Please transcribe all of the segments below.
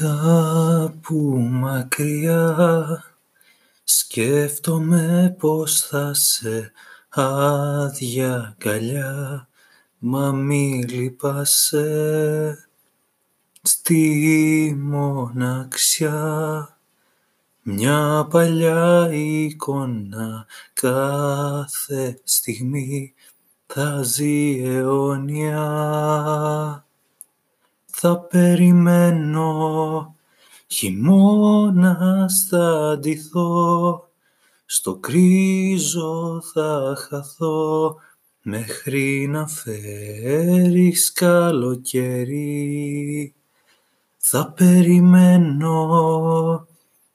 Κάπου μακριά. Σκέφτομαι πως θα σε άδεια αγκαλιά μα μη λυπάσαι. Στη μοναξιά μια παλιά εικόνα κάθε στιγμή θα ζει αιώνια θα περιμένω. Χειμώνας θα ντυθώ στο κρίζο θα χαθώ. Μέχρι να φέρεις καλοκαίρι. Θα περιμένω.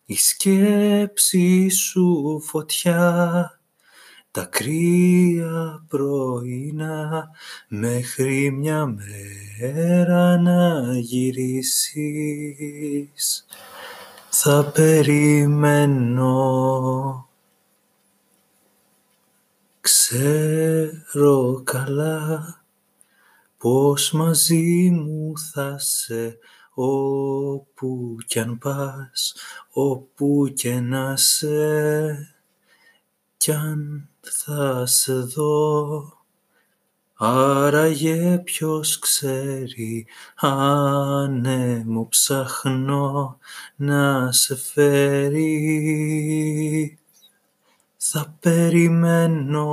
Η σκέψη σου φωτιά τα κρύα πρωινά μέχρι μια μέρα να γυρίσεις. Θα περιμένω. Ξέρω καλά πως μαζί μου θα σε όπου κι αν πας, όπου και να σε κι αν θα σε δω. Άραγε ποιος ξέρει, άνεμο ψάχνω να σε φέρει. Θα περιμένω,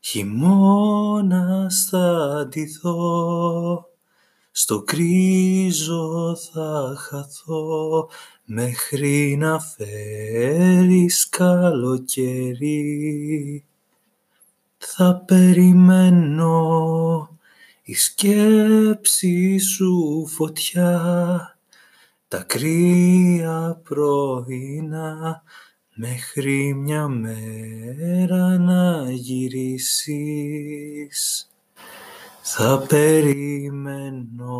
χειμώνας θα ντυθώ, στο κρίζο θα χαθώ μέχρι να φέρεις καλοκαίρι. Θα περιμένω η σκέψη σου φωτιά τα κρύα πρωινά μέχρι μια μέρα να γυρίσεις θα περιμένω